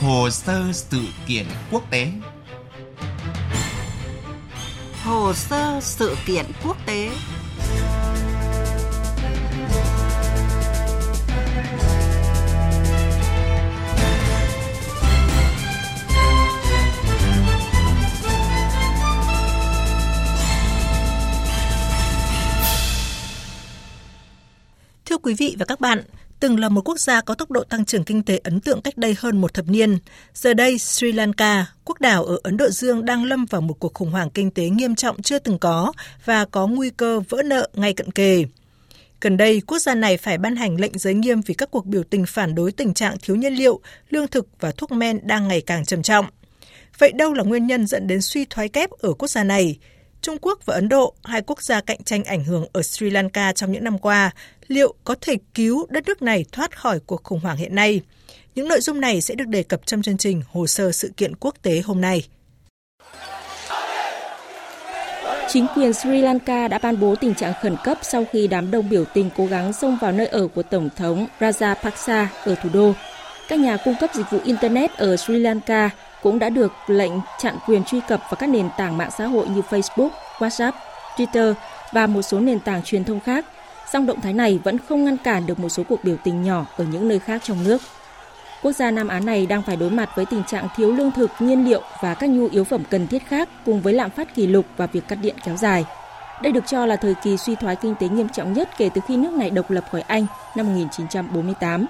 Hồ sơ sự kiện quốc tế. Hồ sơ sự kiện quốc tế. Thưa quý vị và các bạn, từng là một quốc gia có tốc độ tăng trưởng kinh tế ấn tượng cách đây hơn một thập niên. Giờ đây, Sri Lanka, quốc đảo ở Ấn Độ Dương đang lâm vào một cuộc khủng hoảng kinh tế nghiêm trọng chưa từng có và có nguy cơ vỡ nợ ngay cận kề. Gần đây, quốc gia này phải ban hành lệnh giới nghiêm vì các cuộc biểu tình phản đối tình trạng thiếu nhiên liệu, lương thực và thuốc men đang ngày càng trầm trọng. Vậy đâu là nguyên nhân dẫn đến suy thoái kép ở quốc gia này? Trung Quốc và Ấn Độ, hai quốc gia cạnh tranh ảnh hưởng ở Sri Lanka trong những năm qua, liệu có thể cứu đất nước này thoát khỏi cuộc khủng hoảng hiện nay? Những nội dung này sẽ được đề cập trong chương trình Hồ sơ sự kiện quốc tế hôm nay. Chính quyền Sri Lanka đã ban bố tình trạng khẩn cấp sau khi đám đông biểu tình cố gắng xông vào nơi ở của Tổng thống Rajapaksa ở thủ đô. Các nhà cung cấp dịch vụ Internet ở Sri Lanka cũng đã được lệnh chặn quyền truy cập vào các nền tảng mạng xã hội như Facebook, WhatsApp, Twitter và một số nền tảng truyền thông khác. Song động thái này vẫn không ngăn cản được một số cuộc biểu tình nhỏ ở những nơi khác trong nước. Quốc gia Nam Á này đang phải đối mặt với tình trạng thiếu lương thực, nhiên liệu và các nhu yếu phẩm cần thiết khác cùng với lạm phát kỷ lục và việc cắt điện kéo dài. Đây được cho là thời kỳ suy thoái kinh tế nghiêm trọng nhất kể từ khi nước này độc lập khỏi Anh năm 1948.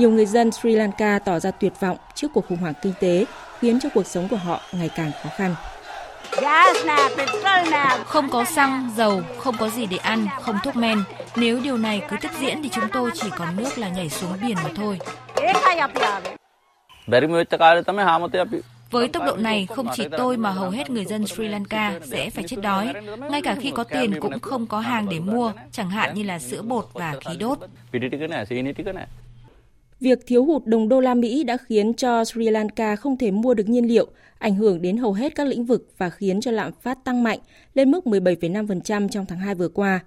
Nhiều người dân Sri Lanka tỏ ra tuyệt vọng trước cuộc khủng hoảng kinh tế khiến cho cuộc sống của họ ngày càng khó khăn. Không có xăng, dầu, không có gì để ăn, không thuốc men. Nếu điều này cứ tiếp diễn thì chúng tôi chỉ còn nước là nhảy xuống biển mà thôi. Với tốc độ này, không chỉ tôi mà hầu hết người dân Sri Lanka sẽ phải chết đói. Ngay cả khi có tiền cũng không có hàng để mua, chẳng hạn như là sữa bột và khí đốt. Việc thiếu hụt đồng đô la Mỹ đã khiến cho Sri Lanka không thể mua được nhiên liệu, ảnh hưởng đến hầu hết các lĩnh vực và khiến cho lạm phát tăng mạnh lên mức 17,5% trong tháng 2 vừa qua.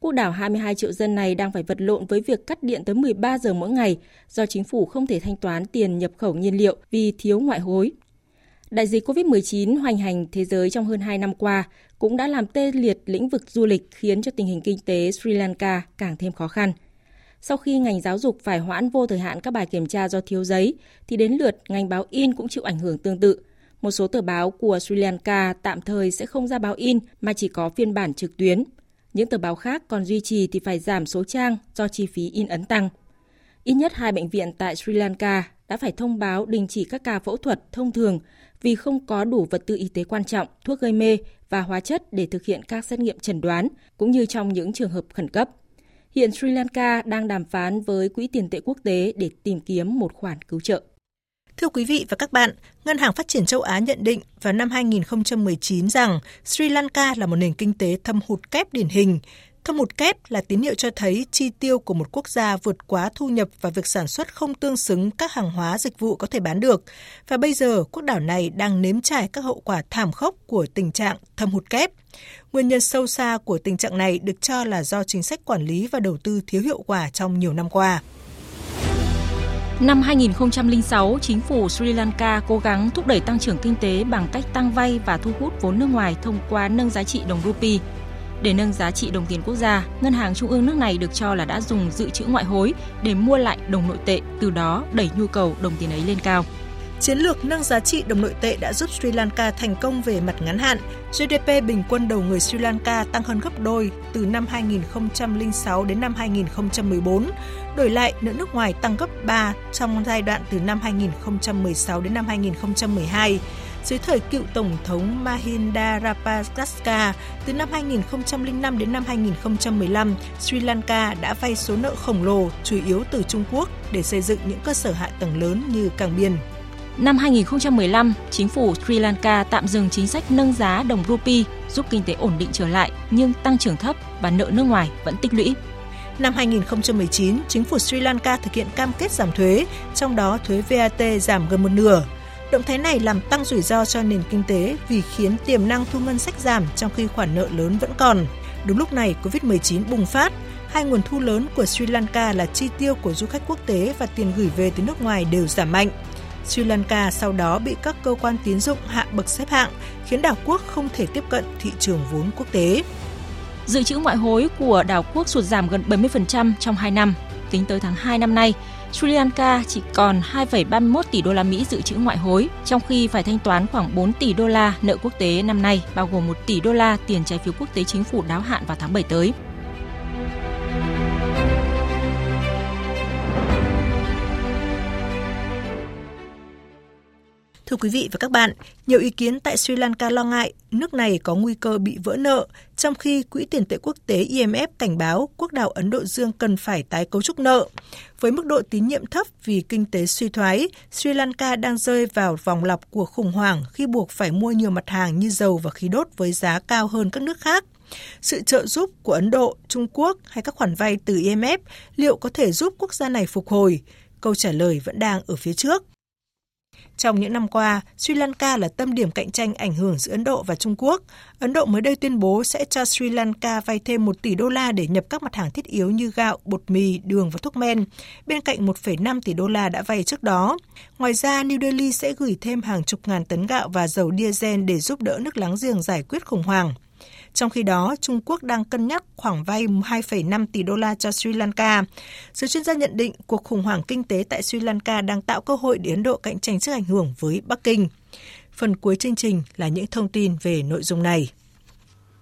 Quốc đảo 22 triệu dân này đang phải vật lộn với việc cắt điện tới 13 giờ mỗi ngày do chính phủ không thể thanh toán tiền nhập khẩu nhiên liệu vì thiếu ngoại hối. Đại dịch COVID-19 hoành hành thế giới trong hơn 2 năm qua cũng đã làm tê liệt lĩnh vực du lịch khiến cho tình hình kinh tế Sri Lanka càng thêm khó khăn – sau khi ngành giáo dục phải hoãn vô thời hạn các bài kiểm tra do thiếu giấy, thì đến lượt ngành báo in cũng chịu ảnh hưởng tương tự. Một số tờ báo của Sri Lanka tạm thời sẽ không ra báo in mà chỉ có phiên bản trực tuyến. Những tờ báo khác còn duy trì thì phải giảm số trang do chi phí in ấn tăng. Ít nhất hai bệnh viện tại Sri Lanka đã phải thông báo đình chỉ các ca phẫu thuật thông thường vì không có đủ vật tư y tế quan trọng, thuốc gây mê và hóa chất để thực hiện các xét nghiệm chẩn đoán, cũng như trong những trường hợp khẩn cấp. Hiện Sri Lanka đang đàm phán với Quỹ tiền tệ quốc tế để tìm kiếm một khoản cứu trợ. Thưa quý vị và các bạn, Ngân hàng Phát triển châu Á nhận định vào năm 2019 rằng Sri Lanka là một nền kinh tế thâm hụt kép điển hình. Thâm hụt kép là tín hiệu cho thấy chi tiêu của một quốc gia vượt quá thu nhập và việc sản xuất không tương xứng các hàng hóa dịch vụ có thể bán được. Và bây giờ, quốc đảo này đang nếm trải các hậu quả thảm khốc của tình trạng thâm hụt kép. Nguyên nhân sâu xa của tình trạng này được cho là do chính sách quản lý và đầu tư thiếu hiệu quả trong nhiều năm qua. Năm 2006, chính phủ Sri Lanka cố gắng thúc đẩy tăng trưởng kinh tế bằng cách tăng vay và thu hút vốn nước ngoài thông qua nâng giá trị đồng rupee. Để nâng giá trị đồng tiền quốc gia, ngân hàng trung ương nước này được cho là đã dùng dự trữ ngoại hối để mua lại đồng nội tệ, từ đó đẩy nhu cầu đồng tiền ấy lên cao. Chiến lược nâng giá trị đồng nội tệ đã giúp Sri Lanka thành công về mặt ngắn hạn. GDP bình quân đầu người Sri Lanka tăng hơn gấp đôi từ năm 2006 đến năm 2014. Đổi lại, nợ nước ngoài tăng gấp 3 trong giai đoạn từ năm 2016 đến năm 2012 dưới thời cựu Tổng thống Mahinda Rajapaksa từ năm 2005 đến năm 2015, Sri Lanka đã vay số nợ khổng lồ chủ yếu từ Trung Quốc để xây dựng những cơ sở hạ tầng lớn như cảng biển. Năm 2015, chính phủ Sri Lanka tạm dừng chính sách nâng giá đồng rupee giúp kinh tế ổn định trở lại nhưng tăng trưởng thấp và nợ nước ngoài vẫn tích lũy. Năm 2019, chính phủ Sri Lanka thực hiện cam kết giảm thuế, trong đó thuế VAT giảm gần một nửa. Động thái này làm tăng rủi ro cho nền kinh tế vì khiến tiềm năng thu ngân sách giảm trong khi khoản nợ lớn vẫn còn. Đúng lúc này, COVID-19 bùng phát, hai nguồn thu lớn của Sri Lanka là chi tiêu của du khách quốc tế và tiền gửi về từ nước ngoài đều giảm mạnh. Sri Lanka sau đó bị các cơ quan tín dụng hạ bậc xếp hạng, khiến đảo quốc không thể tiếp cận thị trường vốn quốc tế. Dự trữ ngoại hối của đảo quốc sụt giảm gần 70% trong 2 năm. Tính tới tháng 2 năm nay, Sri Lanka chỉ còn 2,31 tỷ đô la Mỹ dự trữ ngoại hối, trong khi phải thanh toán khoảng 4 tỷ đô la nợ quốc tế năm nay, bao gồm 1 tỷ đô la tiền trái phiếu quốc tế chính phủ đáo hạn vào tháng 7 tới. Thưa quý vị và các bạn, nhiều ý kiến tại Sri Lanka lo ngại nước này có nguy cơ bị vỡ nợ, trong khi Quỹ tiền tệ quốc tế IMF cảnh báo quốc đảo Ấn Độ Dương cần phải tái cấu trúc nợ. Với mức độ tín nhiệm thấp vì kinh tế suy thoái, Sri Lanka đang rơi vào vòng lặp của khủng hoảng khi buộc phải mua nhiều mặt hàng như dầu và khí đốt với giá cao hơn các nước khác. Sự trợ giúp của Ấn Độ, Trung Quốc hay các khoản vay từ IMF liệu có thể giúp quốc gia này phục hồi? Câu trả lời vẫn đang ở phía trước. Trong những năm qua, Sri Lanka là tâm điểm cạnh tranh ảnh hưởng giữa Ấn Độ và Trung Quốc. Ấn Độ mới đây tuyên bố sẽ cho Sri Lanka vay thêm 1 tỷ đô la để nhập các mặt hàng thiết yếu như gạo, bột mì, đường và thuốc men, bên cạnh 1,5 tỷ đô la đã vay trước đó. Ngoài ra, New Delhi sẽ gửi thêm hàng chục ngàn tấn gạo và dầu diesel để giúp đỡ nước láng giềng giải quyết khủng hoảng. Trong khi đó, Trung Quốc đang cân nhắc khoản vay 2,5 tỷ đô la cho Sri Lanka. Giới chuyên gia nhận định cuộc khủng hoảng kinh tế tại Sri Lanka đang tạo cơ hội để Ấn Độ cạnh tranh trước ảnh hưởng với Bắc Kinh. Phần cuối chương trình là những thông tin về nội dung này.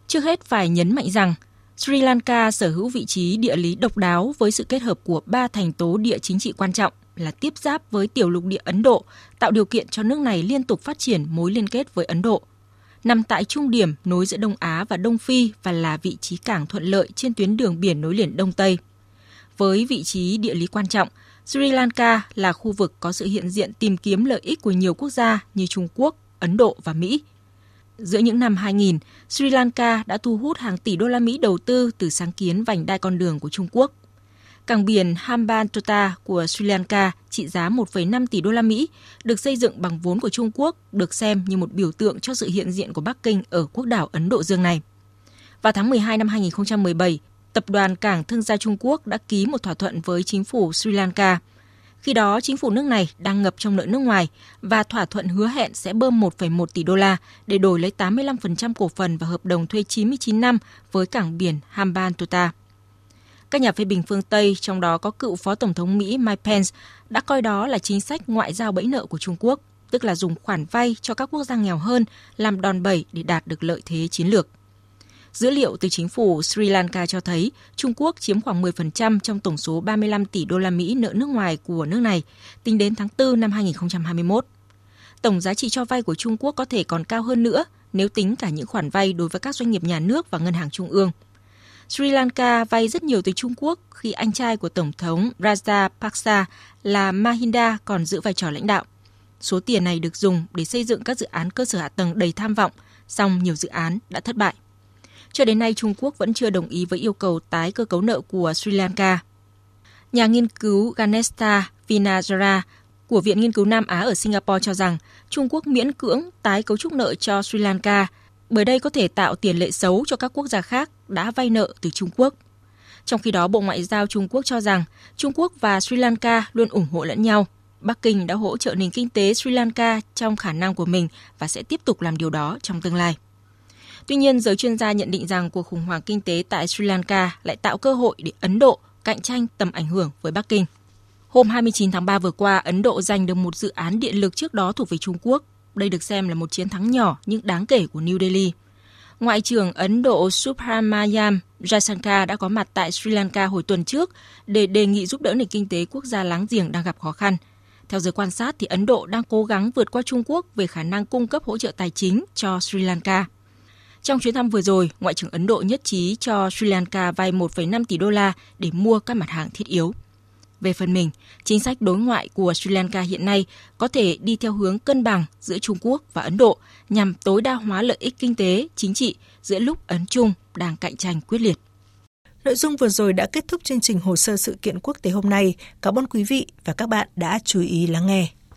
Trước hết phải nhấn mạnh rằng Sri Lanka sở hữu vị trí địa lý độc đáo với sự kết hợp của ba thành tố địa chính trị quan trọng là tiếp giáp với tiểu lục địa Ấn Độ, tạo điều kiện cho nước này liên tục phát triển mối liên kết với Ấn Độ – nằm tại trung điểm nối giữa Đông Á và Đông Phi và là vị trí cảng thuận lợi trên tuyến đường biển nối liền Đông Tây. Với vị trí địa lý quan trọng, Sri Lanka là khu vực có sự hiện diện tìm kiếm lợi ích của nhiều quốc gia như Trung Quốc, Ấn Độ và Mỹ. Giữa những năm 2000, Sri Lanka đã thu hút hàng tỷ đô la Mỹ đầu tư từ sáng kiến vành đai con đường của Trung Quốc. Cảng biển Hambantota của Sri Lanka trị giá 1,5 tỷ đô la Mỹ, được xây dựng bằng vốn của Trung Quốc, được xem như một biểu tượng cho sự hiện diện của Bắc Kinh ở quốc đảo Ấn Độ Dương này. Vào tháng 12 năm 2017, Tập đoàn Cảng Thương gia Trung Quốc đã ký một thỏa thuận với chính phủ Sri Lanka. Khi đó, chính phủ nước này đang ngập trong nợ nước ngoài và thỏa thuận hứa hẹn sẽ bơm 1,1 tỷ đô la để đổi lấy 85% cổ phần và hợp đồng thuê 99 năm với cảng biển Hambantota. Các nhà phê bình phương Tây, trong đó có cựu Phó Tổng thống Mỹ Mike Pence, đã coi đó là chính sách ngoại giao bẫy nợ của Trung Quốc, tức là dùng khoản vay cho các quốc gia nghèo hơn làm đòn bẩy để đạt được lợi thế chiến lược. Dữ liệu từ chính phủ Sri Lanka cho thấy Trung Quốc chiếm khoảng 10% trong tổng số 35 tỷ đô la Mỹ nợ nước ngoài của nước này tính đến tháng 4 năm 2021. Tổng giá trị cho vay của Trung Quốc có thể còn cao hơn nữa nếu tính cả những khoản vay đối với các doanh nghiệp nhà nước và ngân hàng trung ương – Sri Lanka vay rất nhiều từ Trung Quốc khi anh trai của Tổng thống Rajapaksa là Mahinda còn giữ vai trò lãnh đạo. Số tiền này được dùng để xây dựng các dự án cơ sở hạ tầng đầy tham vọng, song nhiều dự án đã thất bại. Cho đến nay, Trung Quốc vẫn chưa đồng ý với yêu cầu tái cơ cấu nợ của Sri Lanka. Nhà nghiên cứu Ganesta Vinajara của Viện Nghiên cứu Nam Á ở Singapore cho rằng Trung Quốc miễn cưỡng tái cấu trúc nợ cho Sri Lanka – bởi đây có thể tạo tiền lệ xấu cho các quốc gia khác đã vay nợ từ Trung Quốc. Trong khi đó, Bộ Ngoại giao Trung Quốc cho rằng Trung Quốc và Sri Lanka luôn ủng hộ lẫn nhau. Bắc Kinh đã hỗ trợ nền kinh tế Sri Lanka trong khả năng của mình và sẽ tiếp tục làm điều đó trong tương lai. Tuy nhiên, giới chuyên gia nhận định rằng cuộc khủng hoảng kinh tế tại Sri Lanka lại tạo cơ hội để Ấn Độ cạnh tranh tầm ảnh hưởng với Bắc Kinh. Hôm 29 tháng 3 vừa qua, Ấn Độ giành được một dự án điện lực trước đó thuộc về Trung Quốc đây được xem là một chiến thắng nhỏ nhưng đáng kể của New Delhi. Ngoại trưởng Ấn Độ Subramanyam Jaishankar đã có mặt tại Sri Lanka hồi tuần trước để đề nghị giúp đỡ nền kinh tế quốc gia láng giềng đang gặp khó khăn. Theo giới quan sát, thì Ấn Độ đang cố gắng vượt qua Trung Quốc về khả năng cung cấp hỗ trợ tài chính cho Sri Lanka. Trong chuyến thăm vừa rồi, Ngoại trưởng Ấn Độ nhất trí cho Sri Lanka vay 1,5 tỷ đô la để mua các mặt hàng thiết yếu. Về phần mình, chính sách đối ngoại của Sri Lanka hiện nay có thể đi theo hướng cân bằng giữa Trung Quốc và Ấn Độ nhằm tối đa hóa lợi ích kinh tế, chính trị giữa lúc Ấn Trung đang cạnh tranh quyết liệt. Nội dung vừa rồi đã kết thúc chương trình hồ sơ sự kiện quốc tế hôm nay. Cảm ơn quý vị và các bạn đã chú ý lắng nghe.